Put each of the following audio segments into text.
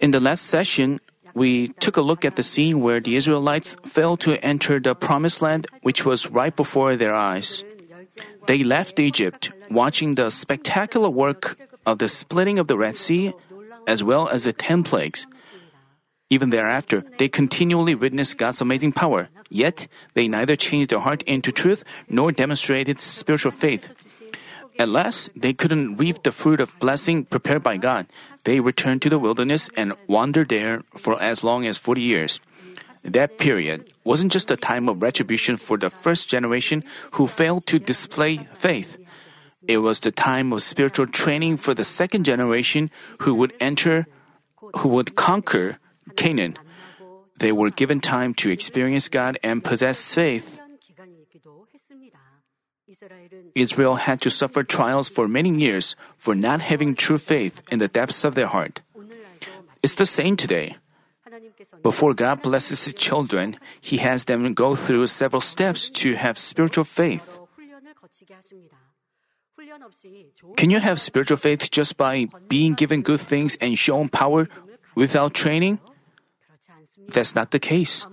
In the last session, we took a look at the scene where the Israelites failed to enter the promised land, which was right before their eyes. They left Egypt, watching the spectacular work of the splitting of the Red Sea, as well as the ten plagues. Even thereafter, they continually witnessed God's amazing power. Yet, they neither changed their heart into truth nor demonstrated spiritual faith. At last, they couldn't reap the fruit of blessing prepared by God. They returned to the wilderness and wandered there for as long as 40 years. That period wasn't just a time of retribution for the first generation who failed to display faith. It was the time of spiritual training for the second generation who would enter, who would conquer Canaan. They were given time to experience God and possess faith. Israel had to suffer trials for many years for not having true faith in the depths of their heart. It's the same today. Before God blesses His children, He has them go through several steps to have spiritual faith. Can you have spiritual faith just by being given good things and shown power without training? That's not the case.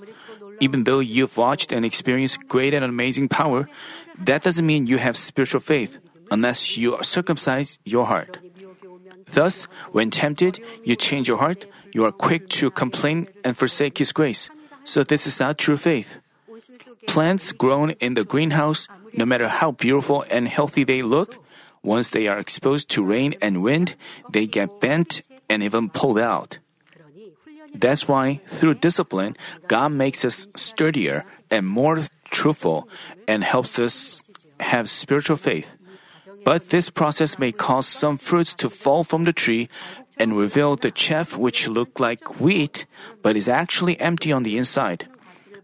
Even though you've watched and experienced great and amazing power, that doesn't mean you have spiritual faith unless you circumcise your heart. Thus, when tempted, you change your heart, you are quick to complain and forsake His grace. So this is not true faith. Plants grown in the greenhouse, no matter how beautiful and healthy they look, once they are exposed to rain and wind, they get bent and even pulled out. That's why, through discipline, God makes us sturdier and more truthful and helps us have spiritual faith. But this process may cause some fruits to fall from the tree and reveal the chaff which look like wheat, but is actually empty on the inside.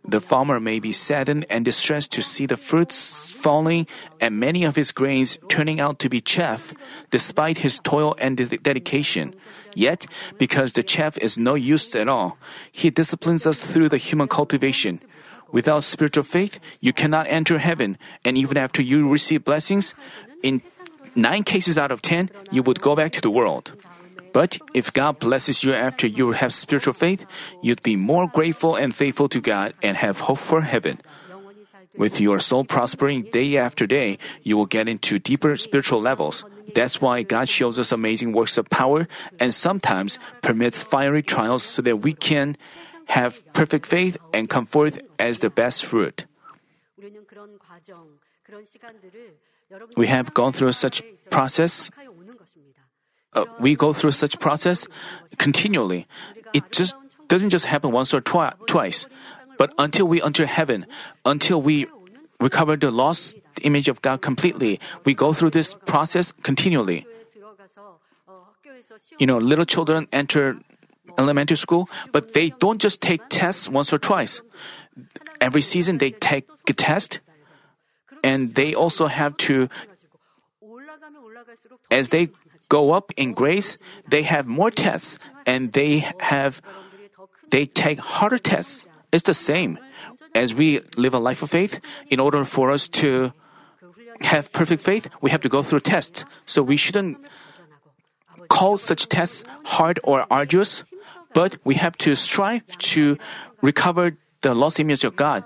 The farmer may be saddened and distressed to see the fruits falling and many of his grains turning out to be chaff, despite his toil and dedication. Yet, because the chaff is no use at all, he disciplines us through the human cultivation. Without spiritual faith, you cannot enter heaven, and even after you receive blessings, in nine cases out of ten, you would go back to the world. But if God blesses you after you have spiritual faith, you'd be more grateful and faithful to God and have hope for heaven. With your soul prospering day after day, you will get into deeper spiritual levels. That's why God shows us amazing works of power and sometimes permits fiery trials so that we can have perfect faith and come forth as the best fruit. We have gone through such process. Uh, we go through such process continually. It just doesn't just happen once or twi- twice, but until we enter heaven, until we recover the lost image of God completely, we go through this process continually. You know, little children enter elementary school, but they don't just take tests once or twice. Every season they take a test, and they also have to, as they go up in grace, they have more tests, and they have, they take harder tests. It's the same. As we live a life of faith, in order for us to have perfect faith, we have to go through tests. So we shouldn't call such tests hard or arduous, but we have to strive to recover the lost image of God.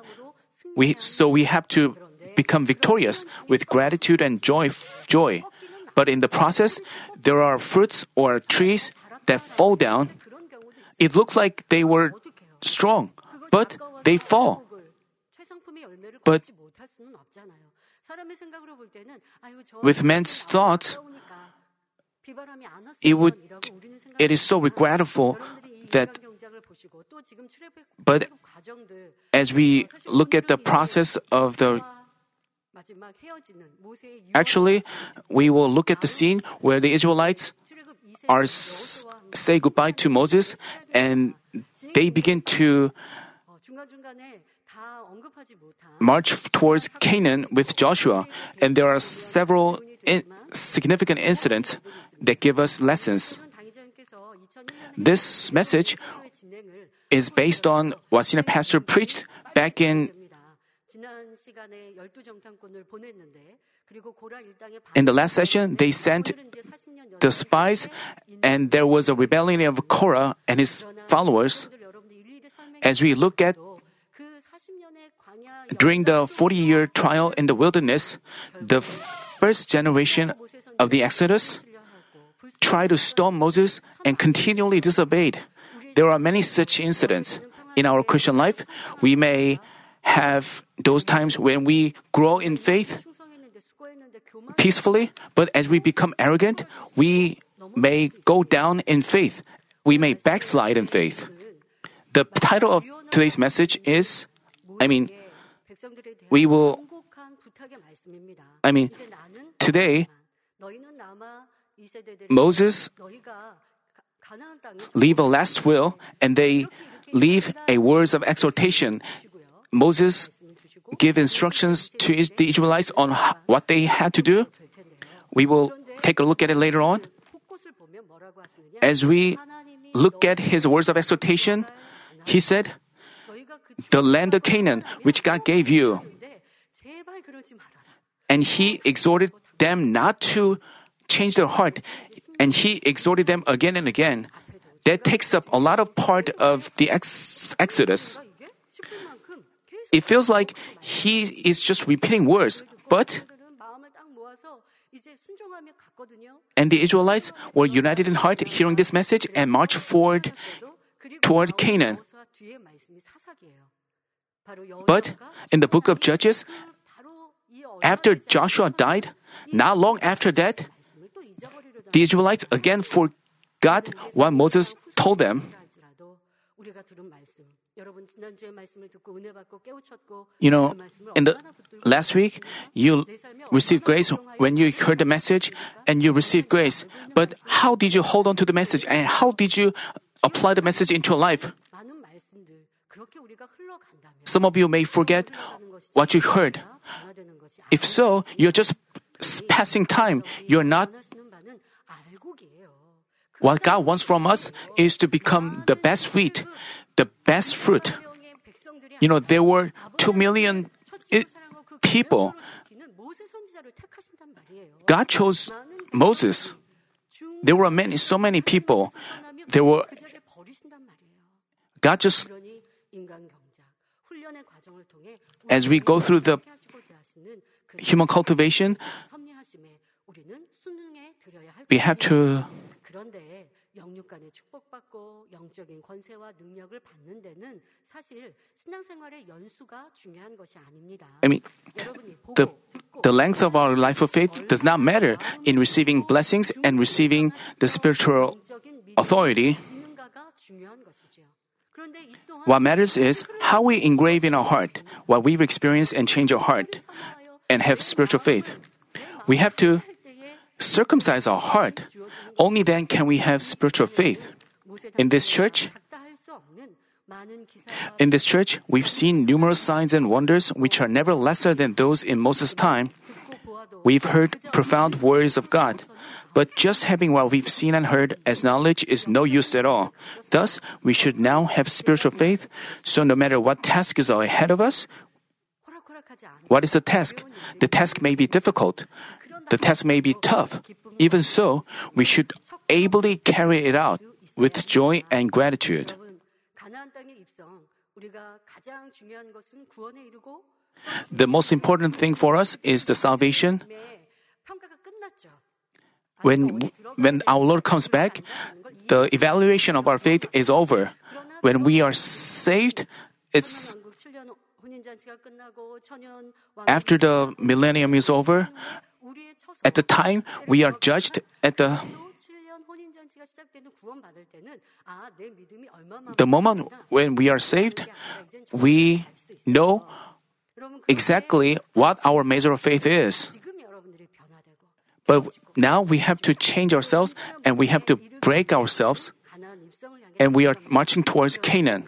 We, so we have to become victorious with gratitude and joy, joy. But in the process, there are fruits or trees that fall down. It looks like they were strong, but they fall. But with man's thoughts, it would it is so regrettable that but as we look at the process of the actually we will look at the scene where the Israelites are s- say goodbye to Moses and they begin to march towards Canaan with Joshua and there are several in- significant incidents that give us lessons. This message is based on what senior pastor preached back in in the last session, they sent the spies, and there was a rebellion of Korah and his followers. As we look at during the 40 year trial in the wilderness, the first generation of the Exodus tried to storm Moses and continually disobeyed. There are many such incidents. In our Christian life, we may have those times when we grow in faith peacefully, but as we become arrogant, we may go down in faith. We may backslide in faith. The title of today's message is, I mean, we will, I mean, today, Moses leave a last will and they leave a words of exhortation. Moses give instructions to the Israelites on what they had to do. We will take a look at it later on. As we look at his words of exhortation, he said, The land of Canaan, which God gave you. And he exhorted them not to change their heart, and he exhorted them again and again. That takes up a lot of part of the ex- Exodus. It feels like he is just repeating words, but and the Israelites were united in heart hearing this message and marched forward toward Canaan. But in the book of Judges, after Joshua died, not long after that, the Israelites again forgot what Moses told them. You know, in the last week, you received grace when you heard the message and you received grace. But how did you hold on to the message and how did you apply the message into your life? Some of you may forget what you heard. If so, you're just passing time. You're not. What God wants from us is to become the best wheat, the best fruit. You know, there were two million eh, people. God chose Moses. There were many, so many people. There were. God just. As we go through the human cultivation, we have to 영육간의 축복받고 영적인 권세와 능력을 받는 데는 사실 신앙생활의 연수가 중요한 것이 아닙니다. I mean, the the length of our life of faith does not matter in receiving blessings and receiving the spiritual authority. What matters is how we engrave in our heart what we've experienced and change our heart and have spiritual faith. We have to circumcise our heart. Only then can we have spiritual faith. In this church, in this church, we've seen numerous signs and wonders which are never lesser than those in Moses' time. We've heard profound words of God. But just having what we've seen and heard as knowledge is no use at all. Thus, we should now have spiritual faith, so no matter what task is ahead of us, what is the task? The task may be difficult. The task may be tough. Even so, we should ably carry it out with joy and gratitude. The most important thing for us is the salvation. When, when our Lord comes back, the evaluation of our faith is over. When we are saved, it's after the millennium is over, at the time we are judged at the the moment when we are saved, we know exactly what our measure of faith is. But now we have to change ourselves and we have to break ourselves and we are marching towards Canaan.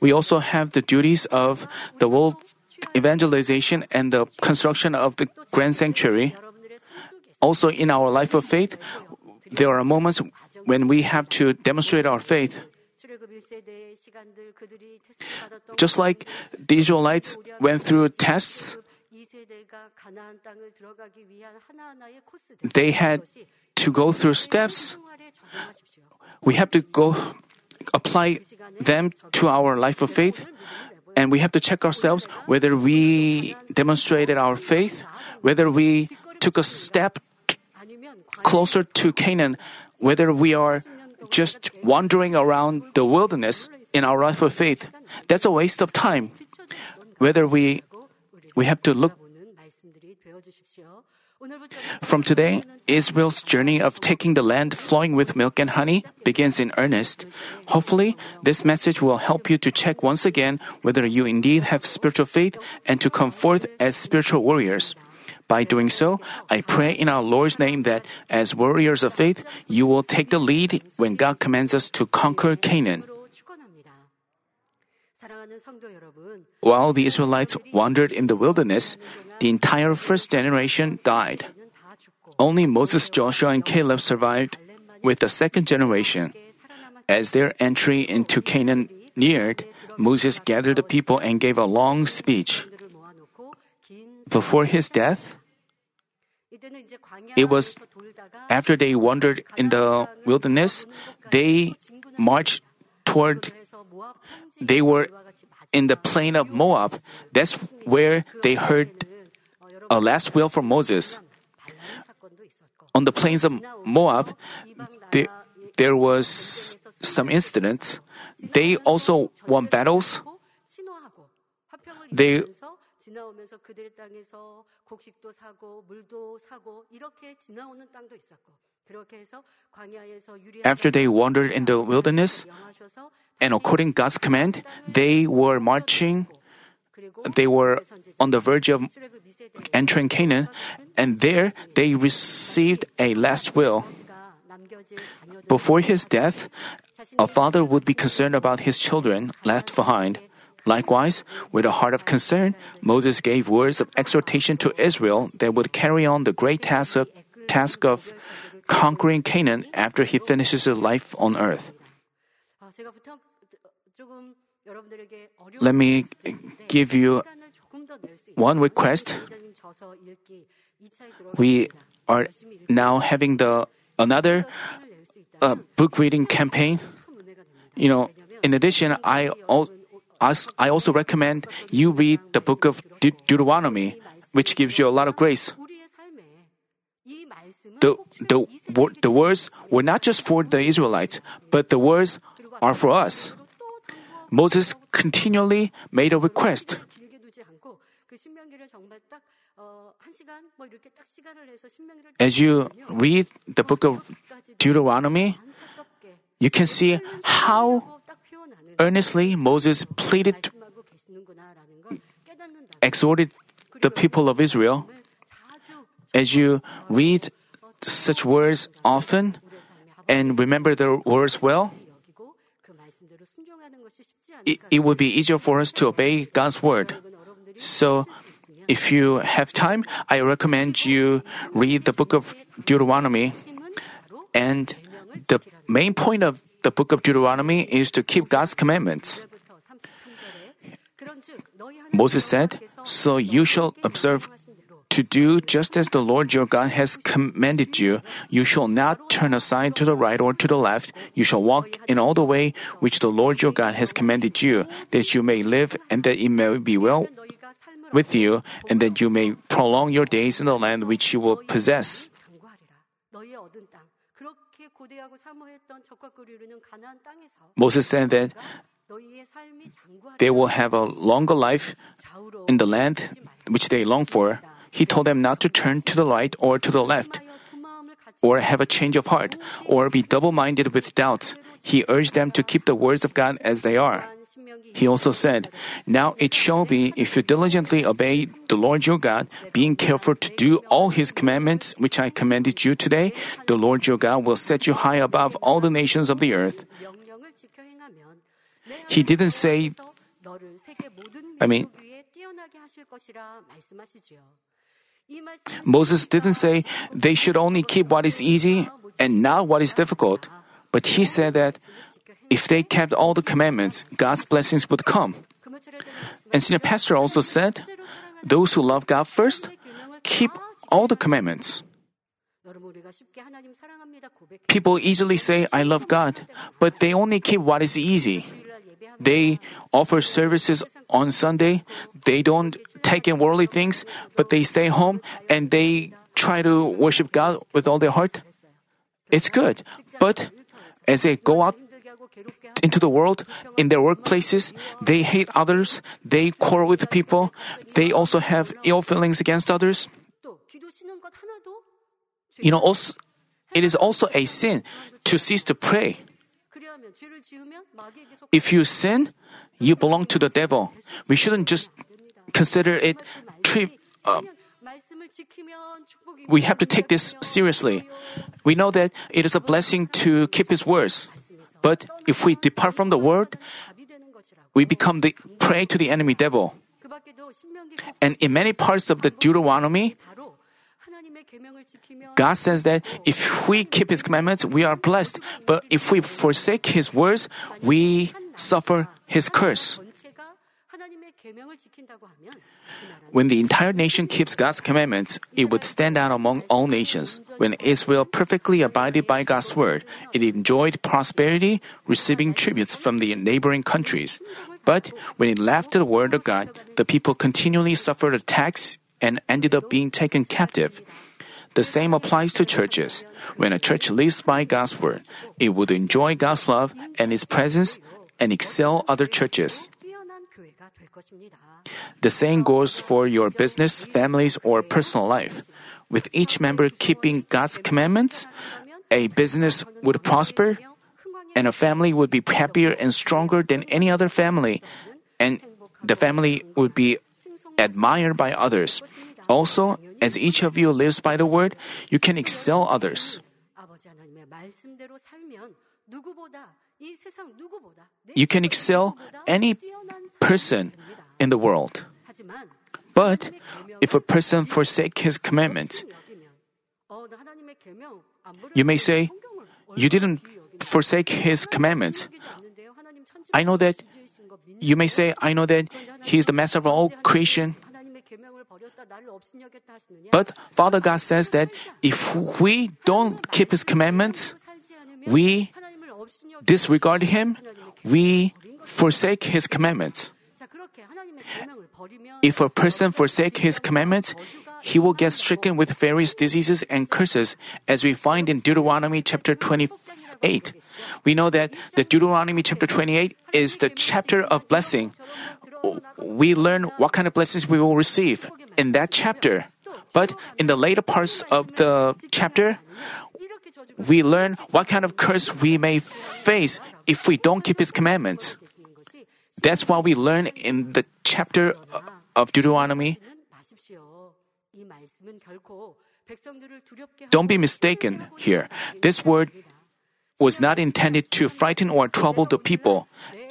We also have the duties of the world evangelization and the construction of the grand sanctuary. Also, in our life of faith, there are moments when we have to demonstrate our faith. Just like the Israelites went through tests, they had to go through steps. We have to go apply them to our life of faith. And we have to check ourselves whether we demonstrated our faith, whether we took a step closer to Canaan, whether we are just wandering around the wilderness in our life of faith. That's a waste of time. Whether we we have to look from today, Israel's journey of taking the land flowing with milk and honey begins in earnest. Hopefully, this message will help you to check once again whether you indeed have spiritual faith and to come forth as spiritual warriors. By doing so, I pray in our Lord's name that as warriors of faith, you will take the lead when God commands us to conquer Canaan. While the Israelites wandered in the wilderness, the entire first generation died. Only Moses, Joshua, and Caleb survived with the second generation. As their entry into Canaan neared, Moses gathered the people and gave a long speech. Before his death, it was after they wandered in the wilderness, they marched toward, they were in the plain of Moab. That's where they heard a last will from Moses. On the plains of Moab, there, there was some incidents. They also won battles. They after they wandered in the wilderness, and according God's command, they were marching, they were on the verge of entering Canaan, and there they received a last will. Before his death, a father would be concerned about his children left behind. Likewise, with a heart of concern, Moses gave words of exhortation to Israel that would carry on the great task of, task of conquering Canaan after he finishes his life on earth. Let me give you one request. We are now having the another uh, book reading campaign. You know, in addition, I I also recommend you read the book of De- Deuteronomy, which gives you a lot of grace. The, the, the words were not just for the Israelites, but the words are for us. Moses continually made a request. As you read the book of Deuteronomy, you can see how earnestly Moses pleaded, exhorted the people of Israel. As you read such words often and remember the words well, it, it would be easier for us to obey God's word. So, if you have time, I recommend you read the book of Deuteronomy. And the main point of the book of Deuteronomy is to keep God's commandments. Moses said, So you shall observe to do just as the Lord your God has commanded you. You shall not turn aside to the right or to the left. You shall walk in all the way which the Lord your God has commanded you, that you may live and that it may be well with you, and that you may prolong your days in the land which you will possess. Moses said that they will have a longer life in the land which they long for. He told them not to turn to the right or to the left, or have a change of heart, or be double minded with doubts. He urged them to keep the words of God as they are. He also said, Now it shall be, if you diligently obey the Lord your God, being careful to do all his commandments which I commanded you today, the Lord your God will set you high above all the nations of the earth. He didn't say, I mean, Moses didn't say they should only keep what is easy and not what is difficult, but he said that if they kept all the commandments, God's blessings would come. And Senior Pastor also said, those who love God first keep all the commandments. People easily say, I love God, but they only keep what is easy. They offer services on Sunday. They don't take in worldly things, but they stay home and they try to worship God with all their heart. It's good. But as they go out into the world, in their workplaces, they hate others, they quarrel with people, they also have ill feelings against others. You know, also, it is also a sin to cease to pray. If you sin, you belong to the devil. We shouldn't just consider it tri- uh, we have to take this seriously. We know that it is a blessing to keep His words. But if we depart from the word, we become the prey to the enemy devil. And in many parts of the Deuteronomy, God says that if we keep His commandments, we are blessed. But if we forsake His words, we suffer His curse. When the entire nation keeps God's commandments, it would stand out among all nations. When Israel perfectly abided by God's word, it enjoyed prosperity, receiving tributes from the neighboring countries. But when it left the word of God, the people continually suffered attacks and ended up being taken captive. The same applies to churches. When a church lives by God's word, it would enjoy God's love and His presence and excel other churches. The same goes for your business, families, or personal life. With each member keeping God's commandments, a business would prosper, and a family would be happier and stronger than any other family, and the family would be admired by others. Also, as each of you lives by the word, you can excel others. You can excel any person in the world. But if a person forsake his commandments, you may say, You didn't forsake his commandments. I know that you may say, I know that he is the master of all creation. But Father God says that if we don't keep his commandments, we disregard him, we forsake his commandments. If a person forsake his commandments, he will get stricken with various diseases and curses, as we find in Deuteronomy chapter 28. We know that the Deuteronomy chapter 28 is the chapter of blessing. We learn what kind of blessings we will receive in that chapter. But in the later parts of the chapter, we learn what kind of curse we may face if we don't keep His commandments. That's what we learn in the chapter of Deuteronomy. Don't be mistaken here. This word was not intended to frighten or trouble the people,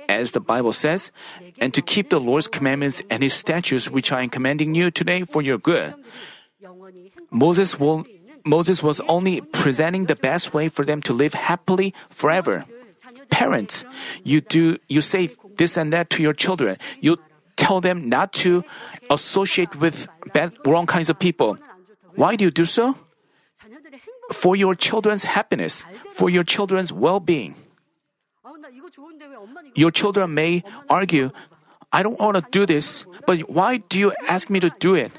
as the Bible says, and to keep the Lord's commandments and His statutes, which I am commanding you today for your good. Moses will, Moses was only presenting the best way for them to live happily forever. Parents, you do you say this and that to your children. You tell them not to associate with bad, wrong kinds of people. Why do you do so? For your children's happiness, for your children's well-being. Your children may argue, I don't want to do this, but why do you ask me to do it?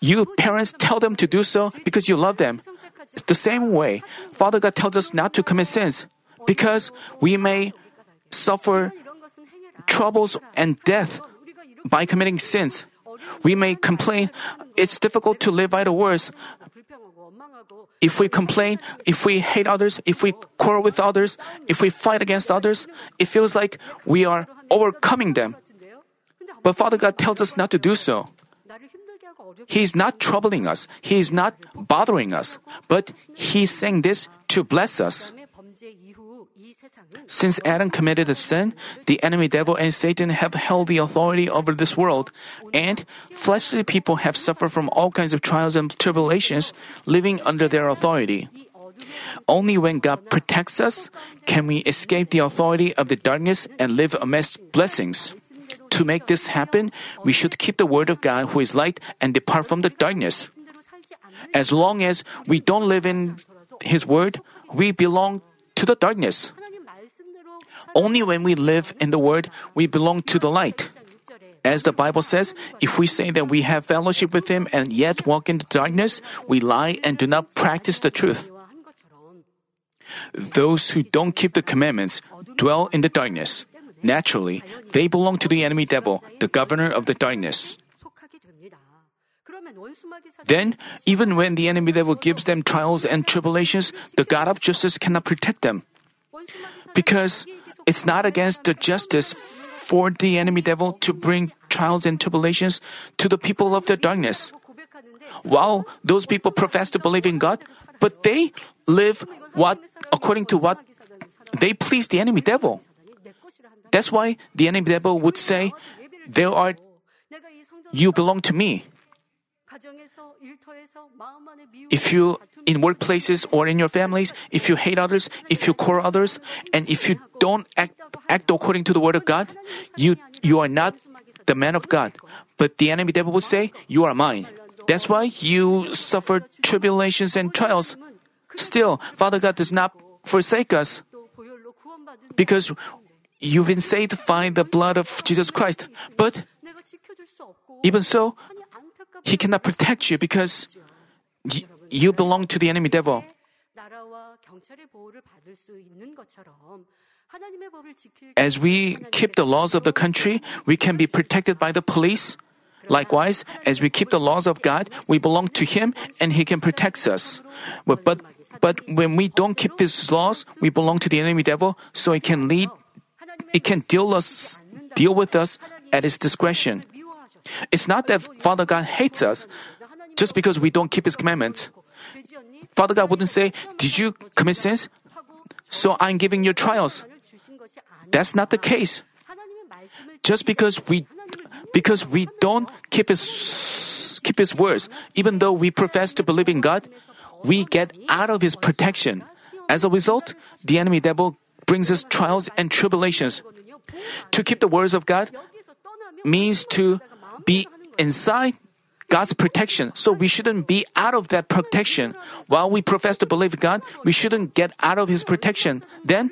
You parents tell them to do so because you love them. It's the same way, Father God tells us not to commit sins because we may suffer troubles and death by committing sins. We may complain, it's difficult to live by the words. If we complain, if we hate others, if we quarrel with others, if we fight against others, it feels like we are overcoming them. But Father God tells us not to do so. He is not troubling us. He is not bothering us. But He's saying this to bless us. Since Adam committed a sin, the enemy devil and Satan have held the authority over this world, and fleshly people have suffered from all kinds of trials and tribulations, living under their authority. Only when God protects us can we escape the authority of the darkness and live amidst blessings. to make this happen, we should keep the word of God who is light and depart from the darkness. As long as we don't live in his word, we belong to the darkness. Only when we live in the word, we belong to the light. As the Bible says, if we say that we have fellowship with him and yet walk in the darkness, we lie and do not practice the truth. Those who don't keep the commandments dwell in the darkness. Naturally, they belong to the enemy devil, the governor of the darkness. Then, even when the enemy devil gives them trials and tribulations, the God of justice cannot protect them. Because it's not against the justice for the enemy devil to bring trials and tribulations to the people of the darkness. While those people profess to believe in God, but they live what according to what they please the enemy devil. That's why the enemy devil would say, "There are you belong to me." If you in workplaces or in your families, if you hate others, if you quarrel others, and if you don't act act according to the word of God, you you are not the man of God. But the enemy devil will say, "You are mine." That's why you suffer tribulations and trials. Still, Father God does not forsake us because you've been saved by the blood of Jesus Christ. But even so, He cannot protect you because y- you belong to the enemy devil. As we keep the laws of the country, we can be protected by the police. Likewise, as we keep the laws of God, we belong to Him and He can protect us. But, but, but when we don't keep His laws, we belong to the enemy devil, so it can lead, it can deal us, deal with us at His discretion. It's not that Father God hates us just because we don't keep His commandments. Father God wouldn't say, Did you commit sins? So I'm giving you trials. That's not the case. Just because we because we don't keep his keep his words, even though we profess to believe in God, we get out of his protection. As a result, the enemy devil brings us trials and tribulations. To keep the words of God means to be inside God's protection. So we shouldn't be out of that protection. While we profess to believe God, we shouldn't get out of His protection. Then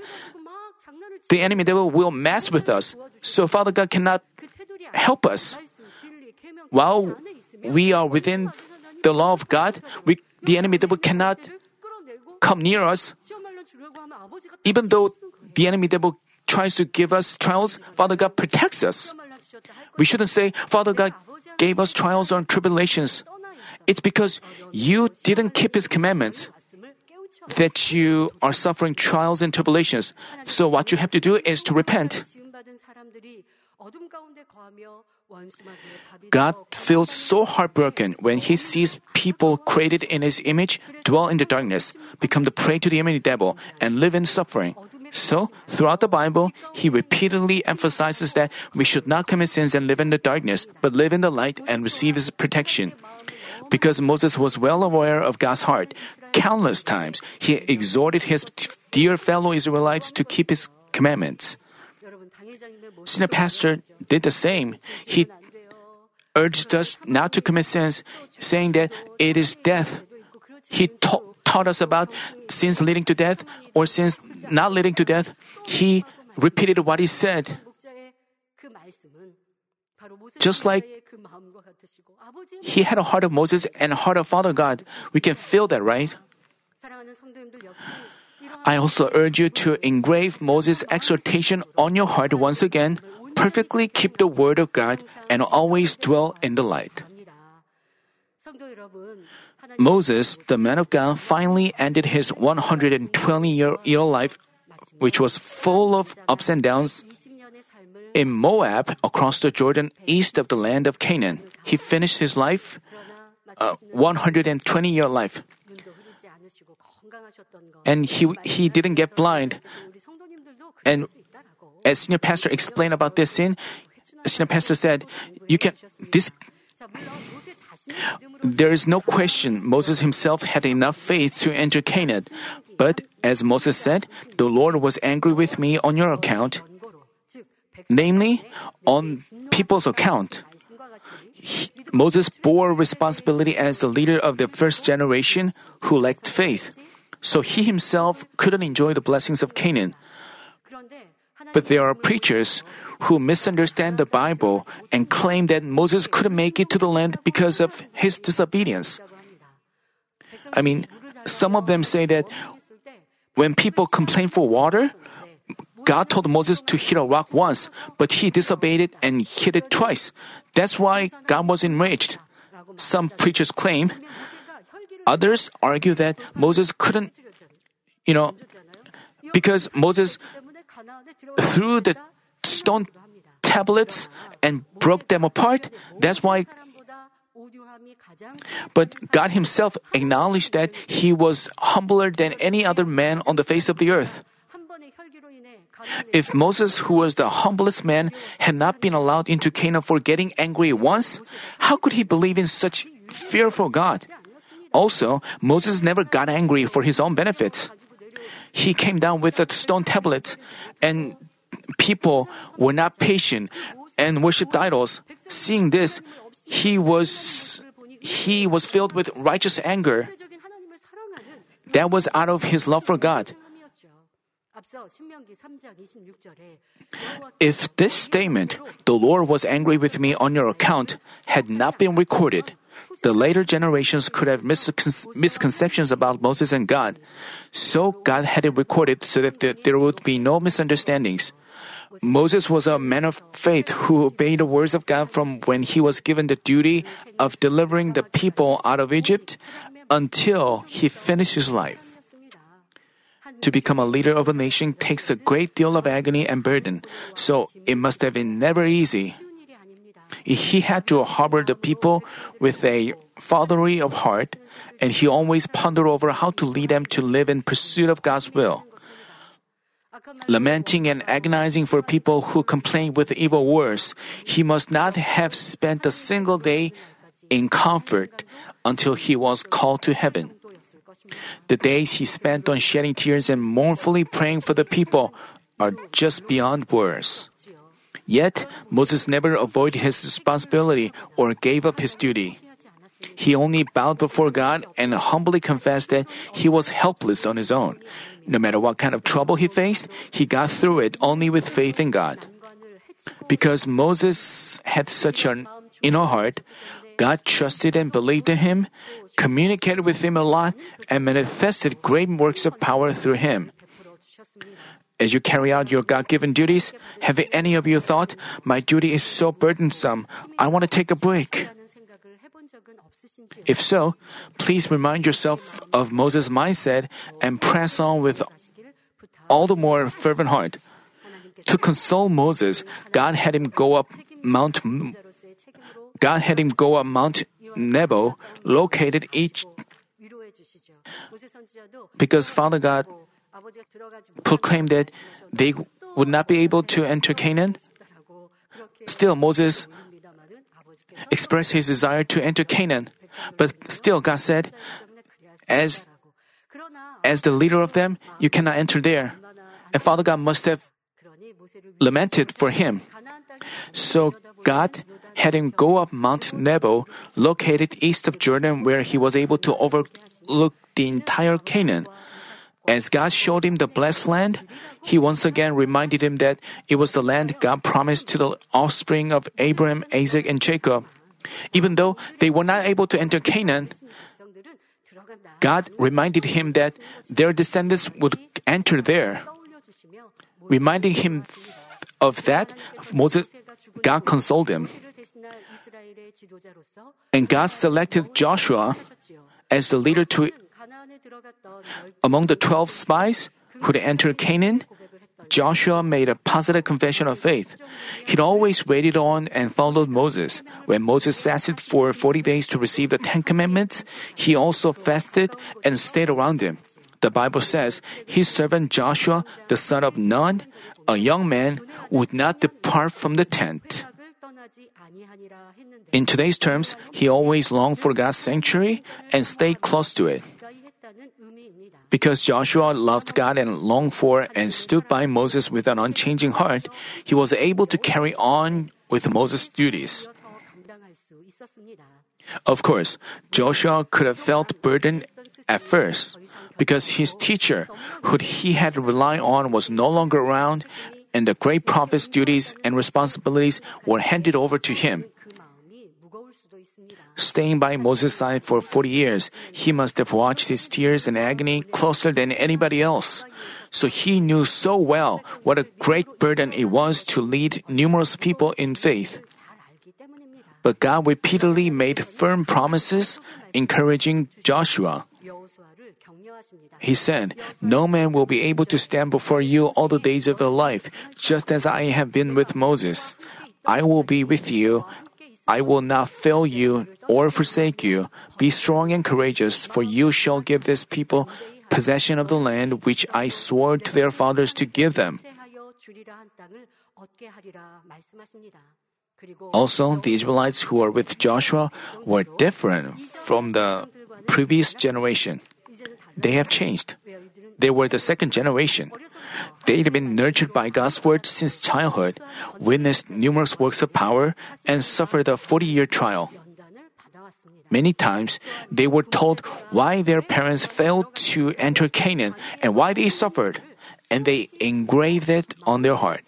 the enemy devil will mess with us. So Father God cannot help us. While we are within the law of God, we, the enemy devil cannot come near us. Even though the enemy devil tries to give us trials, Father God protects us. We shouldn't say, Father God gave us trials or tribulations. It's because you didn't keep His commandments that you are suffering trials and tribulations. So what you have to do is to repent. God feels so heartbroken when he sees people created in his image dwell in the darkness, become the prey to the enemy devil, and live in suffering. So, throughout the Bible, he repeatedly emphasizes that we should not commit sins and live in the darkness, but live in the light and receive his protection. Because Moses was well aware of God's heart, countless times he exhorted his dear fellow Israelites to keep his commandments. Senior pastor did the same. He urged us not to commit sins, saying that it is death. He ta- taught us about sins leading to death or sins not leading to death. He repeated what he said. Just like he had a heart of Moses and a heart of Father God. We can feel that, right? I also urge you to engrave Moses' exhortation on your heart once again. Perfectly keep the word of God and always dwell in the light. Moses, the man of God, finally ended his 120 year, life, which was full of ups and downs, in Moab across the Jordan east of the land of Canaan. He finished his life, uh, 120 year life. And he, he didn't get blind. And as senior pastor explained about this sin, senior pastor said, you can, this, there is no question Moses himself had enough faith to enter Canaan. But as Moses said, the Lord was angry with me on your account. Namely, on people's account, he- Moses bore responsibility as the leader of the first generation who lacked faith, so he himself couldn't enjoy the blessings of Canaan. But there are preachers who misunderstand the Bible and claim that Moses couldn't make it to the land because of his disobedience. I mean, some of them say that when people complain for water, God told Moses to hit a rock once, but he disobeyed it and hit it twice. That's why God was enraged. Some preachers claim. Others argue that Moses couldn't, you know, because Moses threw the stone tablets and broke them apart. That's why. But God Himself acknowledged that He was humbler than any other man on the face of the earth. If Moses, who was the humblest man, had not been allowed into Canaan for getting angry once, how could he believe in such fearful God? Also, Moses never got angry for his own benefit. He came down with the stone tablets, and people were not patient and worshipped idols. Seeing this, he was he was filled with righteous anger. That was out of his love for God. If this statement, the Lord was angry with me on your account, had not been recorded, the later generations could have miscon- misconceptions about Moses and God. So God had it recorded so that th- there would be no misunderstandings. Moses was a man of faith who obeyed the words of God from when he was given the duty of delivering the people out of Egypt until he finished his life. To become a leader of a nation takes a great deal of agony and burden, so it must have been never easy. He had to harbor the people with a fatherly of heart, and he always pondered over how to lead them to live in pursuit of God's will. Lamenting and agonizing for people who complain with evil words, he must not have spent a single day in comfort until he was called to heaven. The days he spent on shedding tears and mournfully praying for the people are just beyond words. Yet, Moses never avoided his responsibility or gave up his duty. He only bowed before God and humbly confessed that he was helpless on his own. No matter what kind of trouble he faced, he got through it only with faith in God. Because Moses had such an inner heart, God trusted and believed in him, communicated with him a lot, and manifested great works of power through him. As you carry out your God given duties, have any of you thought, My duty is so burdensome, I want to take a break? If so, please remind yourself of Moses' mindset and press on with all the more fervent heart. To console Moses, God had him go up Mount God had him go up Mount Nebo, located each because Father God proclaimed that they would not be able to enter Canaan. Still, Moses expressed his desire to enter Canaan, but still God said, as, as the leader of them, you cannot enter there. And Father God must have lamented for him. So God had him go up Mount Nebo, located east of Jordan, where he was able to overlook the entire Canaan. As God showed him the blessed land, he once again reminded him that it was the land God promised to the offspring of Abraham, Isaac, and Jacob. Even though they were not able to enter Canaan, God reminded him that their descendants would enter there. Reminding him of that, Moses, God consoled him. And God selected Joshua as the leader to among the 12 spies who entered Canaan, Joshua made a positive confession of faith. He'd always waited on and followed Moses. When Moses fasted for 40 days to receive the Ten Commandments, he also fasted and stayed around him. The Bible says his servant Joshua, the son of Nun, a young man, would not depart from the tent. In today's terms, he always longed for God's sanctuary and stayed close to it. Because Joshua loved God and longed for and stood by Moses with an unchanging heart, he was able to carry on with Moses' duties. Of course, Joshua could have felt burdened at first because his teacher, who he had relied on, was no longer around, and the great prophet's duties and responsibilities were handed over to him. Staying by Moses' side for 40 years, he must have watched his tears and agony closer than anybody else. So he knew so well what a great burden it was to lead numerous people in faith. But God repeatedly made firm promises, encouraging Joshua. He said, No man will be able to stand before you all the days of your life, just as I have been with Moses. I will be with you. I will not fail you or forsake you. Be strong and courageous, for you shall give this people possession of the land which I swore to their fathers to give them. Also, the Israelites who were with Joshua were different from the previous generation. They have changed. They were the second generation. They had been nurtured by God's word since childhood, witnessed numerous works of power, and suffered a 40 year trial. Many times, they were told why their parents failed to enter Canaan and why they suffered, and they engraved it on their heart.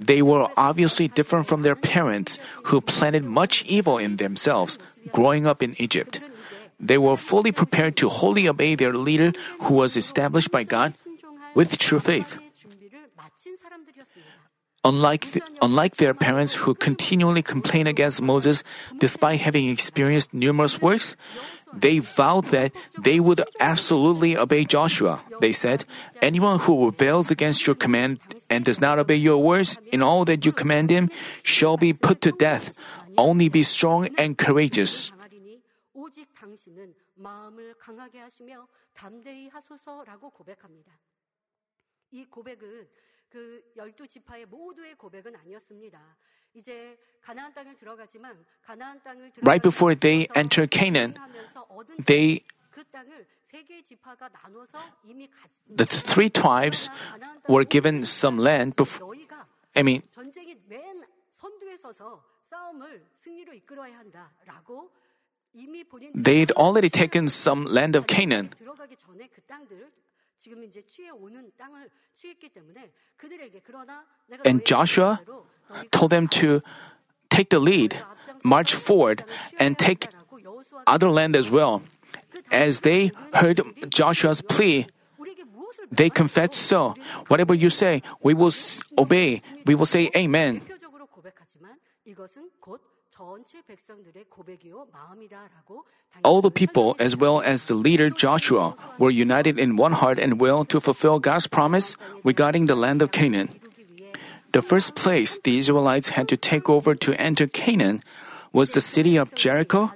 They were obviously different from their parents, who planted much evil in themselves, growing up in Egypt. They were fully prepared to wholly obey their leader, who was established by God, with true faith. Unlike, th- unlike their parents who continually complained against Moses despite having experienced numerous works, they vowed that they would absolutely obey Joshua. They said, Anyone who rebels against your command and does not obey your words in all that you command him shall be put to death. Only be strong and courageous. 오직 당신은 마음을 강하게 하시며 담대히 하소서라고 고백합니다. 이 고백은 그 열두 지파의 모두의 고백은 아니었습니다. 이제 가나안 땅을 들어가지만 가나안 땅을 Right before they enter Canaan, they 그 땅을 세 개의 지파가 나눠서 이미 the three tribes were given some land before. 너희가 I mean, 전쟁이 맨 선두에 서서 싸움을 승리로 이끌어야 한다라고 이미 본인 they'd already taken some land of Canaan. 들어가기 전에 그 땅들 지금 이제 취해 오는 땅을 취했기 때문에 그들에게 그러나 내가 And 너희에게 Joshua 말대로 너희가 told them to take the lead, march forward, and take other land as well. As they heard Joshua's plea, 우리에게 무엇을 they confessed so. Whatever you say, we will s- obey. We will say amen. 대표적으로 고백하지만 이것은 all the people, as well as the leader Joshua, were united in one heart and will to fulfill God's promise regarding the land of Canaan. The first place the Israelites had to take over to enter Canaan was the city of Jericho.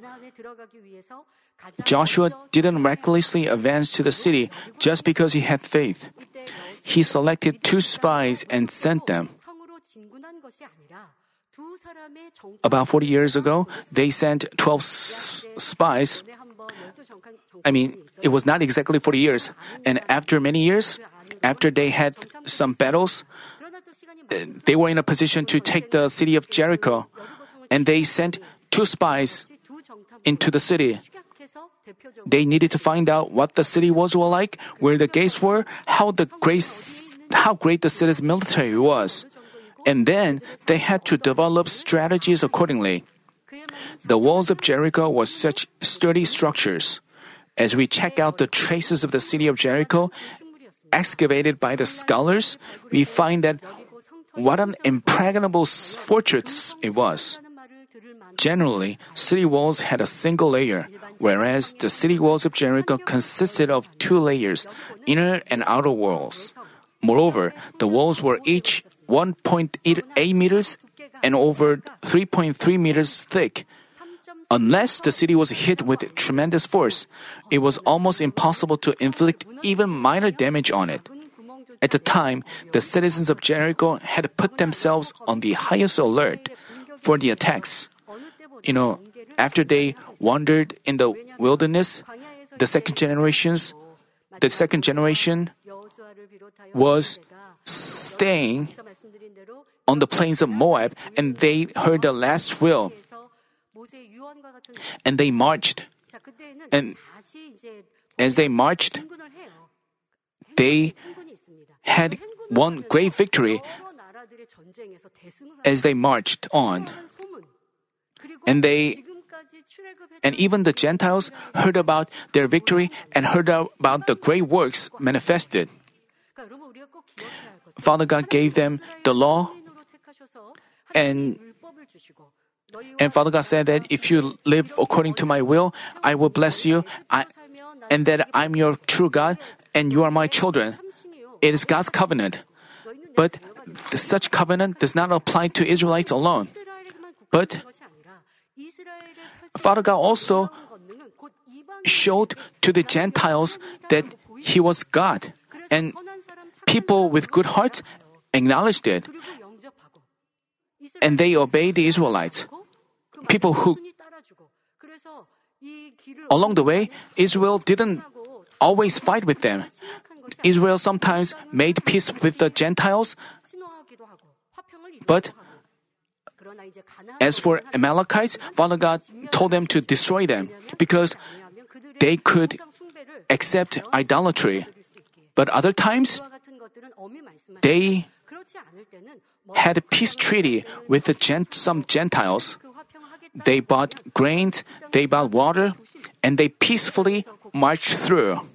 Joshua didn't recklessly advance to the city just because he had faith. He selected two spies and sent them. About 40 years ago, they sent 12 s- spies. I mean, it was not exactly 40 years. And after many years, after they had some battles, they were in a position to take the city of Jericho. And they sent two spies into the city. They needed to find out what the city was like, where the gates were, how the great, how great the city's military was. And then they had to develop strategies accordingly. The walls of Jericho were such sturdy structures. As we check out the traces of the city of Jericho, excavated by the scholars, we find that what an impregnable fortress it was. Generally, city walls had a single layer, whereas the city walls of Jericho consisted of two layers, inner and outer walls. Moreover, the walls were each 1.8 meters and over 3.3 meters thick. Unless the city was hit with tremendous force, it was almost impossible to inflict even minor damage on it. At the time, the citizens of Jericho had put themselves on the highest alert for the attacks. You know, after they wandered in the wilderness, the second generations, the second generation was staying on the plains of Moab, and they heard the last will. And they marched. And as they marched, they had one great victory as they marched on. And they and even the Gentiles heard about their victory and heard about the great works manifested. Father God gave them the law and and Father God said that if you live according to my will, I will bless you, I, and that I'm your true God, and you are my children. It is God's covenant. But such covenant does not apply to Israelites alone. But Father God also showed to the Gentiles that He was God, and people with good hearts acknowledged it and they obeyed the Israelites, people who. Along the way, Israel didn't always fight with them. Israel sometimes made peace with the Gentiles, but as for Amalekites, Father God told them to destroy them because they could accept idolatry. But other times, they had a peace treaty with the gent- some Gentiles. They bought grains, they bought water, and they peacefully marched through.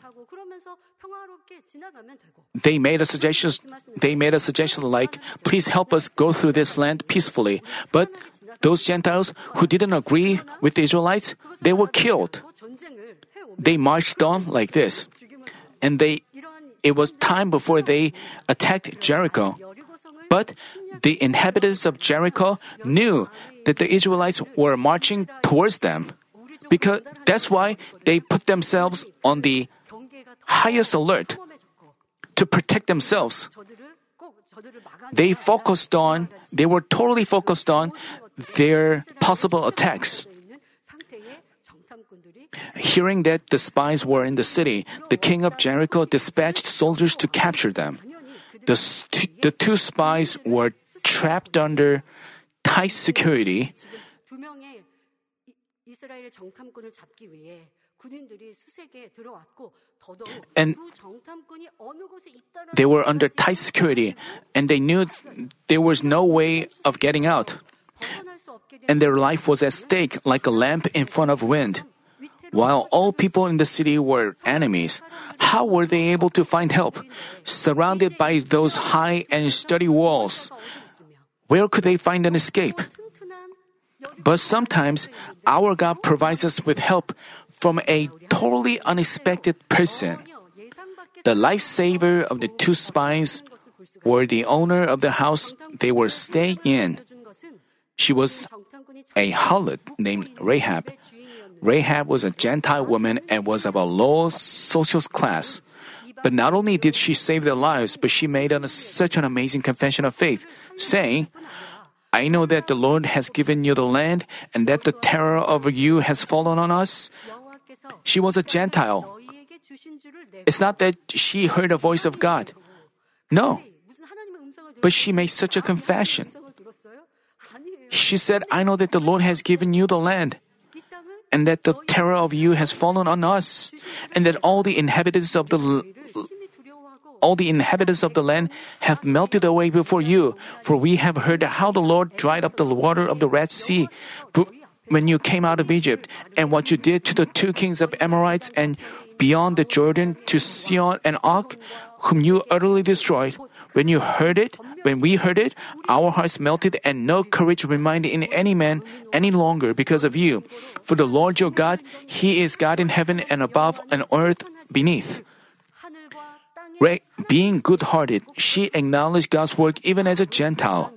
They made a suggestion. They made a suggestion like, "Please help us go through this land peacefully." But those Gentiles who didn't agree with the Israelites, they were killed. They marched on like this, and they it was time before they attacked Jericho. But the inhabitants of Jericho knew that the Israelites were marching towards them. Because that's why they put themselves on the highest alert to protect themselves. They focused on, they were totally focused on their possible attacks. Hearing that the spies were in the city, the king of Jericho dispatched soldiers to capture them. The, st- the two spies were trapped under tight security. And they were under tight security, and they knew there was no way of getting out. And their life was at stake like a lamp in front of wind. While all people in the city were enemies, how were they able to find help? Surrounded by those high and sturdy walls, where could they find an escape? But sometimes our God provides us with help from a totally unexpected person. The lifesaver of the two spies were the owner of the house they were staying in. She was a harlot named Rahab, Rahab was a Gentile woman and was of a low social class. But not only did she save their lives, but she made an, such an amazing confession of faith, saying, I know that the Lord has given you the land and that the terror of you has fallen on us. She was a Gentile. It's not that she heard a voice of God. No. But she made such a confession. She said, I know that the Lord has given you the land and that the terror of you has fallen on us, and that all the inhabitants of the all the inhabitants of the land have melted away before you, for we have heard how the Lord dried up the water of the Red Sea when you came out of Egypt, and what you did to the two kings of Amorites and beyond the Jordan to Sihon and Og, whom you utterly destroyed. When you heard it, when we heard it, our hearts melted and no courage remained in any man any longer because of you. For the Lord your God, He is God in heaven and above and earth beneath. Re- being good hearted, she acknowledged God's work even as a Gentile.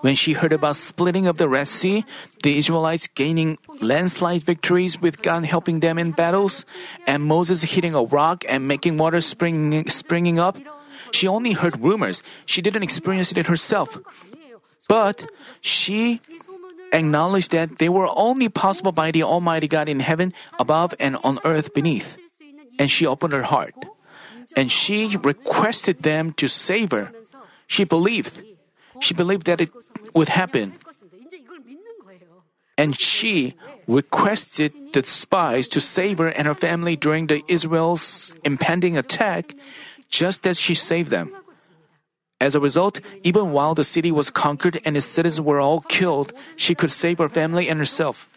When she heard about splitting of the Red Sea, the Israelites gaining landslide victories with God helping them in battles, and Moses hitting a rock and making water springing, springing up, she only heard rumors. She didn't experience it herself. But she acknowledged that they were only possible by the Almighty God in heaven above and on earth beneath. And she opened her heart. And she requested them to save her. She believed. She believed that it would happen. And she requested the spies to save her and her family during the Israel's impending attack just as she saved them. As a result, even while the city was conquered and its citizens were all killed, she could save her family and herself.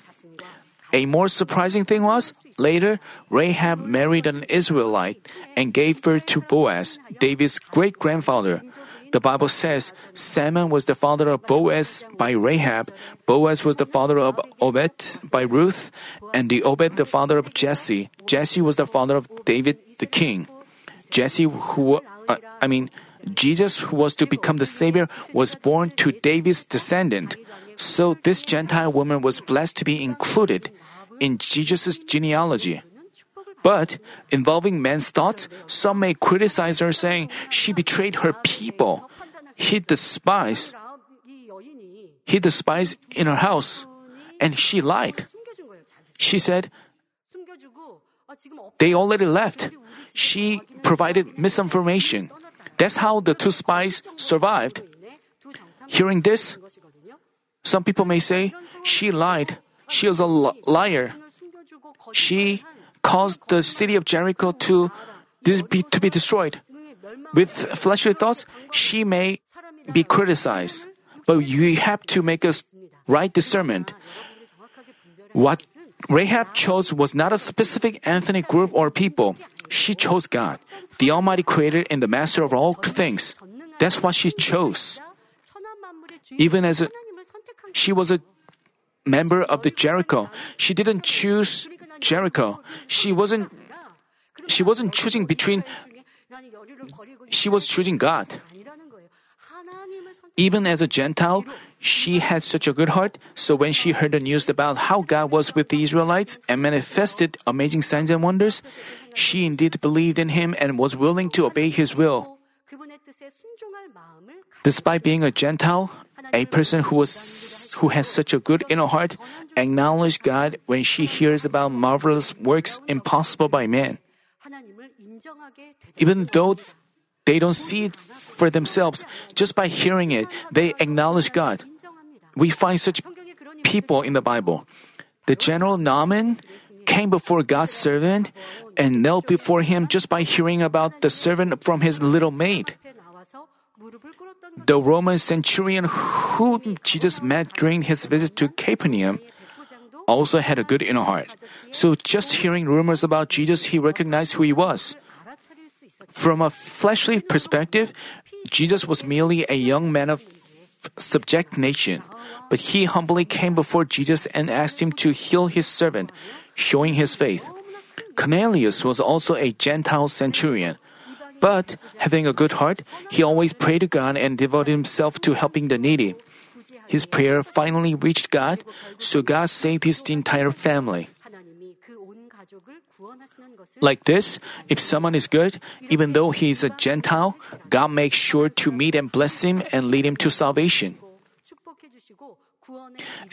A more surprising thing was, later, Rahab married an Israelite and gave birth to Boaz, David's great grandfather. The Bible says Salmon was the father of Boaz by Rahab, Boaz was the father of Obed by Ruth, and the Obed the father of Jesse. Jesse was the father of David the king. Jesse, who, uh, I mean, Jesus, who was to become the Savior, was born to David's descendant. So this Gentile woman was blessed to be included in Jesus' genealogy. But involving men's thoughts, some may criticize her saying she betrayed her people, He despised. He despised in her house, and she lied. She said, they already left. She provided misinformation. That's how the two spies survived. Hearing this, some people may say, she lied. She was a liar. She caused the city of Jericho to, be to be destroyed. With fleshly thoughts, she may be criticized. But you have to make a right discernment. What Rahab chose was not a specific ethnic group or people. She chose God, the Almighty Creator and the Master of all things. That's what she chose. Even as a, she was a member of the Jericho, she didn't choose Jericho. She wasn't she wasn't choosing between she was choosing God. Even as a Gentile, she had such a good heart, so when she heard the news about how God was with the Israelites and manifested amazing signs and wonders, she indeed believed in him and was willing to obey his will. Despite being a Gentile, a person who was who has such a good inner heart acknowledge God when she hears about marvelous works impossible by man. Even though they don't see it for themselves, just by hearing it, they acknowledge God. We find such people in the Bible. The general Naaman came before God's servant and knelt before him just by hearing about the servant from his little maid. The Roman centurion whom Jesus met during his visit to Capernaum also had a good inner heart. So just hearing rumors about Jesus, he recognized who he was. From a fleshly perspective, Jesus was merely a young man of subject nation, but he humbly came before Jesus and asked him to heal his servant, showing his faith. Cornelius was also a Gentile centurion. But having a good heart, he always prayed to God and devoted himself to helping the needy. His prayer finally reached God, so God saved his entire family. Like this, if someone is good, even though he is a Gentile, God makes sure to meet and bless him and lead him to salvation.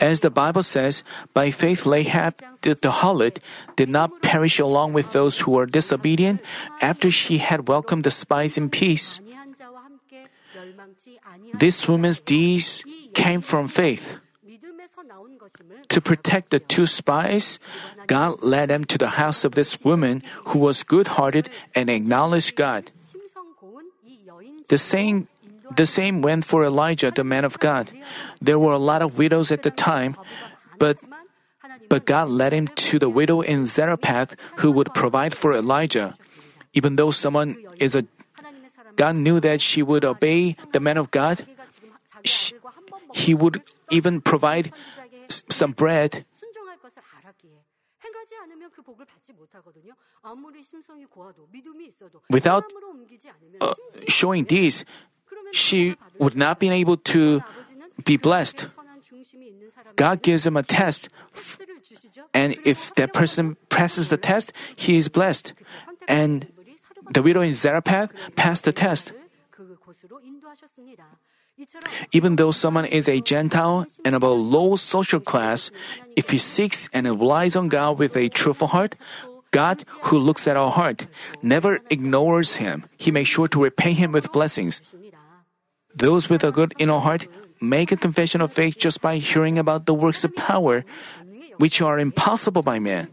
As the Bible says, by faith Rahab the, the harlot did not perish along with those who were disobedient after she had welcomed the spies in peace. This woman's deeds came from faith. To protect the two spies, God led them to the house of this woman who was good hearted and acknowledged God. The same, the same went for Elijah, the man of God. There were a lot of widows at the time, but but God led him to the widow in Zarephath who would provide for Elijah. Even though someone is a God knew that she would obey the man of God, she, he would even provide some bread. Without uh, showing these, she would not be able to be blessed. God gives him a test, and if that person passes the test, he is blessed. And the widow in Zarephath passed the test. Even though someone is a Gentile and of a low social class, if he seeks and relies on God with a truthful heart, God, who looks at our heart, never ignores him. He makes sure to repay him with blessings. Those with a good inner heart make a confession of faith just by hearing about the works of power, which are impossible by man.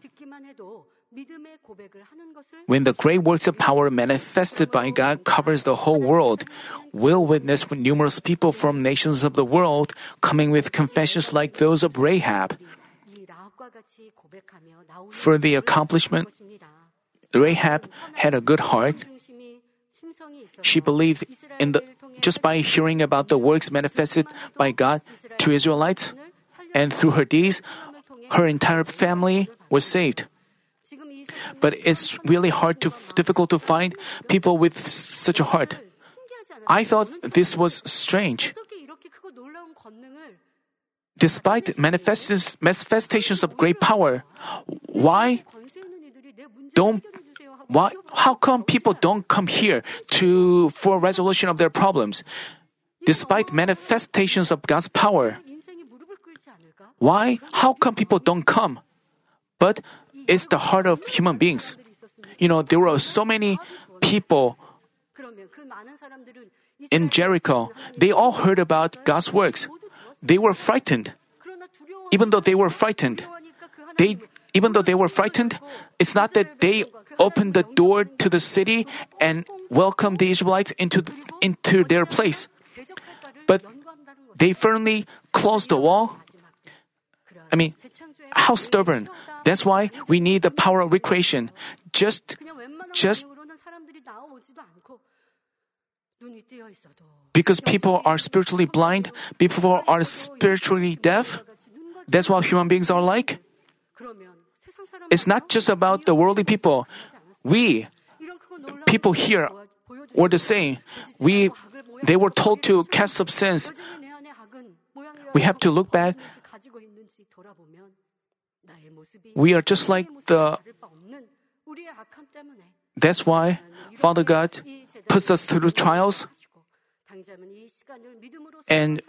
When the great works of power manifested by God covers the whole world, we'll witness numerous people from nations of the world coming with confessions like those of Rahab. For the accomplishment, Rahab had a good heart. She believed in the just by hearing about the works manifested by God to Israelites, and through her deeds, her entire family was saved. But it's really hard to difficult to find people with such a heart. I thought this was strange. Despite manifestations of great power, why don't why, how come people don't come here to, for resolution of their problems, despite manifestations of God's power? Why, how come people don't come? But it's the heart of human beings. You know, there were so many people in Jericho. They all heard about God's works. They were frightened. Even though they were frightened, they even though they were frightened, it's not that they opened the door to the city and welcomed the Israelites into, into their place. But they firmly closed the wall. I mean, how stubborn. That's why we need the power of recreation. Just, just because people are spiritually blind, people are spiritually deaf. That's what human beings are like. It's not just about the worldly people. We, people here, were the same. We, they were told to cast off sins. We have to look back. We are just like the. That's why Father God puts us through trials and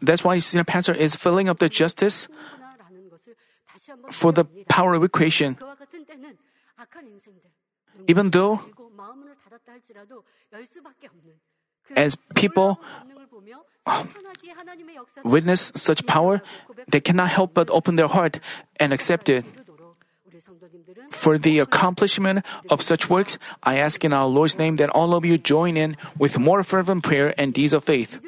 that's why the Pastor is filling up the justice for the power of creation. Even though, as people uh, witness such power, they cannot help but open their heart and accept it. For the accomplishment of such works, I ask in our Lord's name that all of you join in with more fervent prayer and deeds of faith.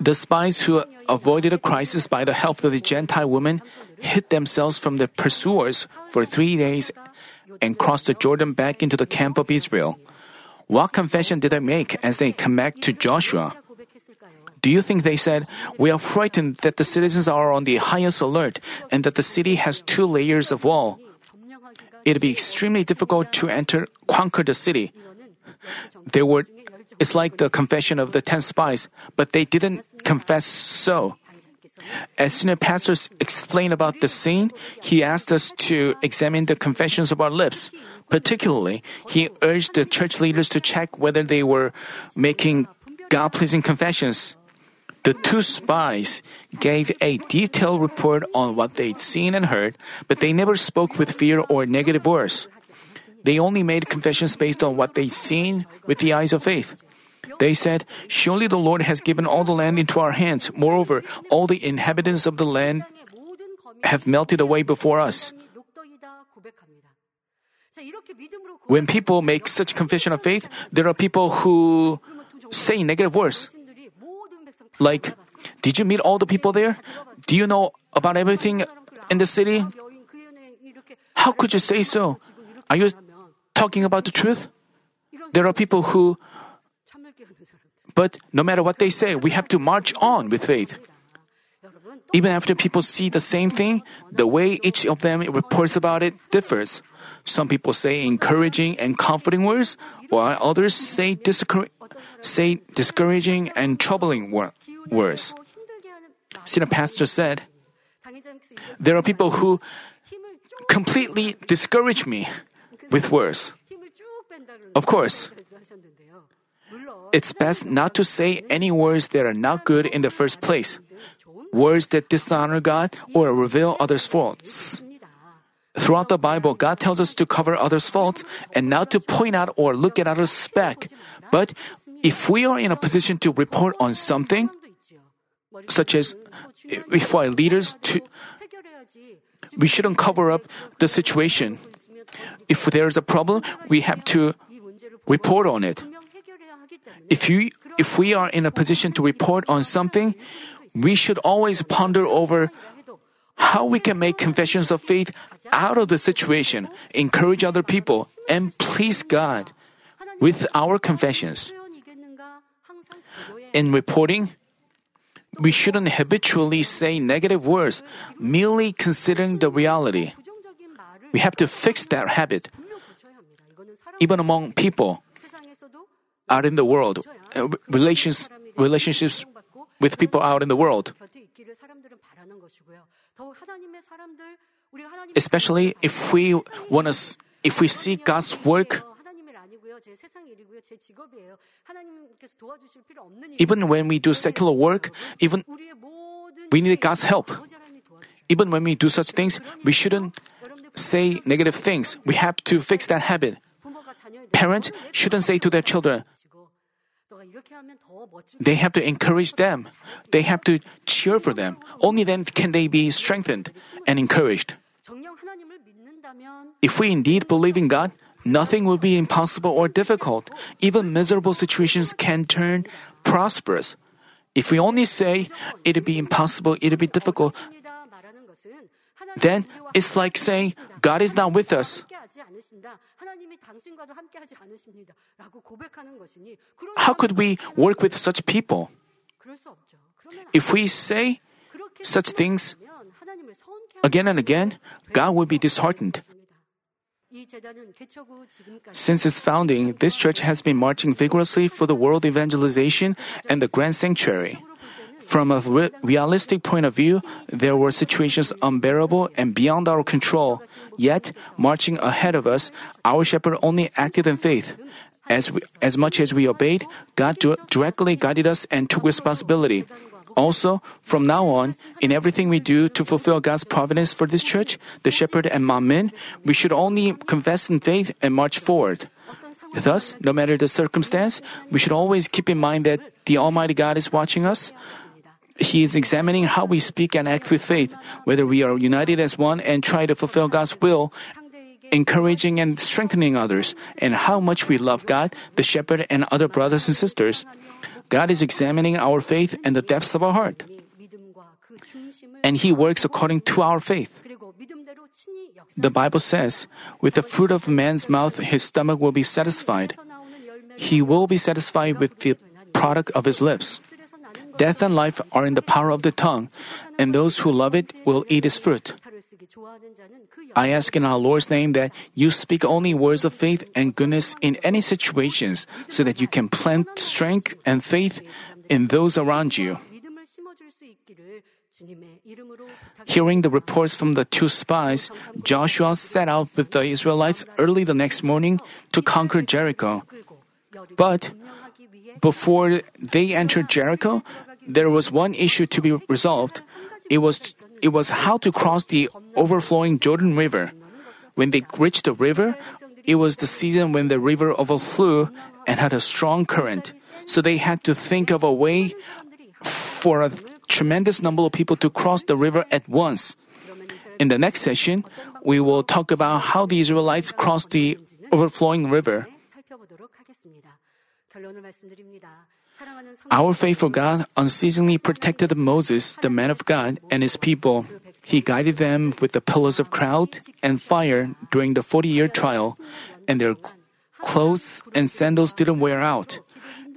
The spies who avoided a crisis by the help of the Gentile woman hid themselves from the pursuers for three days and crossed the Jordan back into the camp of Israel. What confession did they make as they come back to Joshua? Do you think they said, We are frightened that the citizens are on the highest alert and that the city has two layers of wall? It'd be extremely difficult to enter, conquer the city. They were it's like the confession of the ten spies, but they didn't confess so. As senior pastors explain about the scene, he asked us to examine the confessions of our lips. Particularly, he urged the church leaders to check whether they were making God pleasing confessions. The two spies gave a detailed report on what they'd seen and heard, but they never spoke with fear or negative words. They only made confessions based on what they'd seen with the eyes of faith. They said, Surely the Lord has given all the land into our hands. Moreover, all the inhabitants of the land have melted away before us. When people make such confession of faith, there are people who say negative words. Like, did you meet all the people there? Do you know about everything in the city? How could you say so? Are you talking about the truth? There are people who but no matter what they say, we have to march on with faith. Even after people see the same thing, the way each of them reports about it differs. Some people say encouraging and comforting words, while others say, discour- say discouraging and troubling wor- words. the pastor said, There are people who completely discourage me with words. Of course, it's best not to say any words that are not good in the first place, words that dishonor God or reveal others' faults. Throughout the Bible, God tells us to cover others' faults and not to point out or look at others' speck. But if we are in a position to report on something, such as if our leaders to, we shouldn't cover up the situation. If there is a problem, we have to report on it. If you if we are in a position to report on something, we should always ponder over how we can make confessions of faith out of the situation, encourage other people, and please God with our confessions. In reporting, we shouldn't habitually say negative words, merely considering the reality. We have to fix that habit. Even among people out in the world, uh, relations, relationships with people out in the world. Especially if we want to, if we see God's work even when we do secular work, even we need God's help. Even when we do such things, we shouldn't say negative things. We have to fix that habit. Parents shouldn't say to their children, they have to encourage them. They have to cheer for them. Only then can they be strengthened and encouraged. If we indeed believe in God, nothing will be impossible or difficult. Even miserable situations can turn prosperous. If we only say it'll be impossible, it'll be difficult, then it's like saying God is not with us. How could we work with such people? If we say such things again and again, God will be disheartened. Since its founding, this church has been marching vigorously for the world evangelization and the grand sanctuary. From a re- realistic point of view, there were situations unbearable and beyond our control. Yet, marching ahead of us, our shepherd only acted in faith. As, we, as much as we obeyed, God directly guided us and took responsibility. Also, from now on, in everything we do to fulfill God's providence for this church, the shepherd and Manmin, we should only confess in faith and march forward. Thus, no matter the circumstance, we should always keep in mind that the Almighty God is watching us. He is examining how we speak and act with faith, whether we are united as one and try to fulfill God's will, encouraging and strengthening others, and how much we love God, the shepherd, and other brothers and sisters. God is examining our faith and the depths of our heart. And He works according to our faith. The Bible says, with the fruit of man's mouth, his stomach will be satisfied. He will be satisfied with the product of his lips. Death and life are in the power of the tongue, and those who love it will eat its fruit. I ask in our Lord's name that you speak only words of faith and goodness in any situations so that you can plant strength and faith in those around you. Hearing the reports from the two spies, Joshua set out with the Israelites early the next morning to conquer Jericho. But before they entered Jericho, there was one issue to be resolved. It was it was how to cross the overflowing Jordan River. When they reached the river, it was the season when the river overflew and had a strong current. So they had to think of a way for a tremendous number of people to cross the river at once. In the next session, we will talk about how the Israelites crossed the overflowing river. Our faithful God unceasingly protected Moses, the man of God, and his people. He guided them with the pillars of cloud and fire during the 40 year trial, and their clothes and sandals didn't wear out.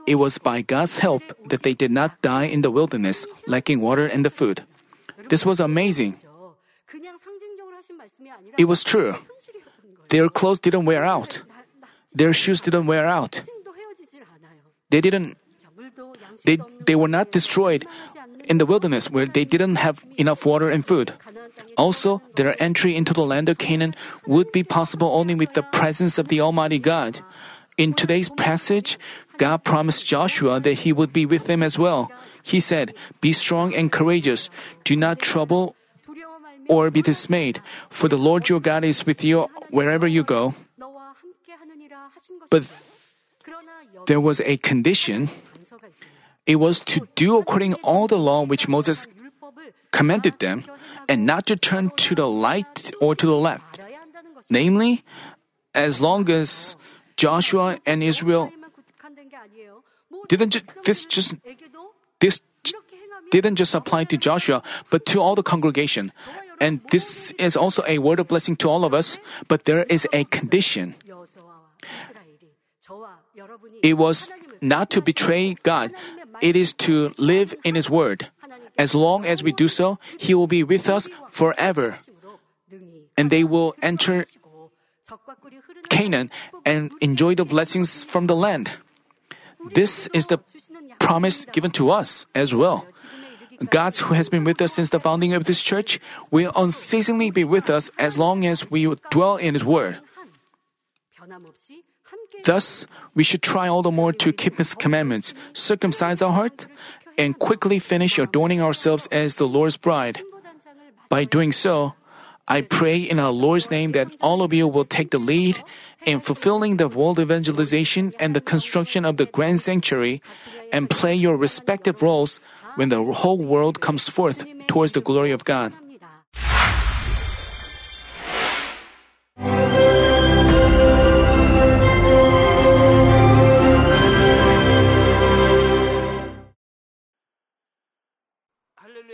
It was by God's help that they did not die in the wilderness, lacking water and the food. This was amazing. It was true. Their clothes didn't wear out. Their shoes didn't wear out. They didn't they, they were not destroyed in the wilderness where they didn't have enough water and food. Also, their entry into the land of Canaan would be possible only with the presence of the Almighty God. In today's passage, God promised Joshua that he would be with them as well. He said, Be strong and courageous. Do not trouble or be dismayed, for the Lord your God is with you wherever you go. But there was a condition. It was to do according all the law which Moses commanded them, and not to turn to the right or to the left. Namely, as long as Joshua and Israel didn't ju- this just this didn't just apply to Joshua, but to all the congregation. And this is also a word of blessing to all of us, but there is a condition. It was not to betray God, it is to live in His Word. As long as we do so, He will be with us forever. And they will enter Canaan and enjoy the blessings from the land. This is the promise given to us as well. God, who has been with us since the founding of this church, will unceasingly be with us as long as we dwell in His Word. Thus, we should try all the more to keep His commandments, circumcise our heart, and quickly finish adorning ourselves as the Lord's bride. By doing so, I pray in our Lord's name that all of you will take the lead in fulfilling the world evangelization and the construction of the grand sanctuary and play your respective roles when the whole world comes forth towards the glory of God.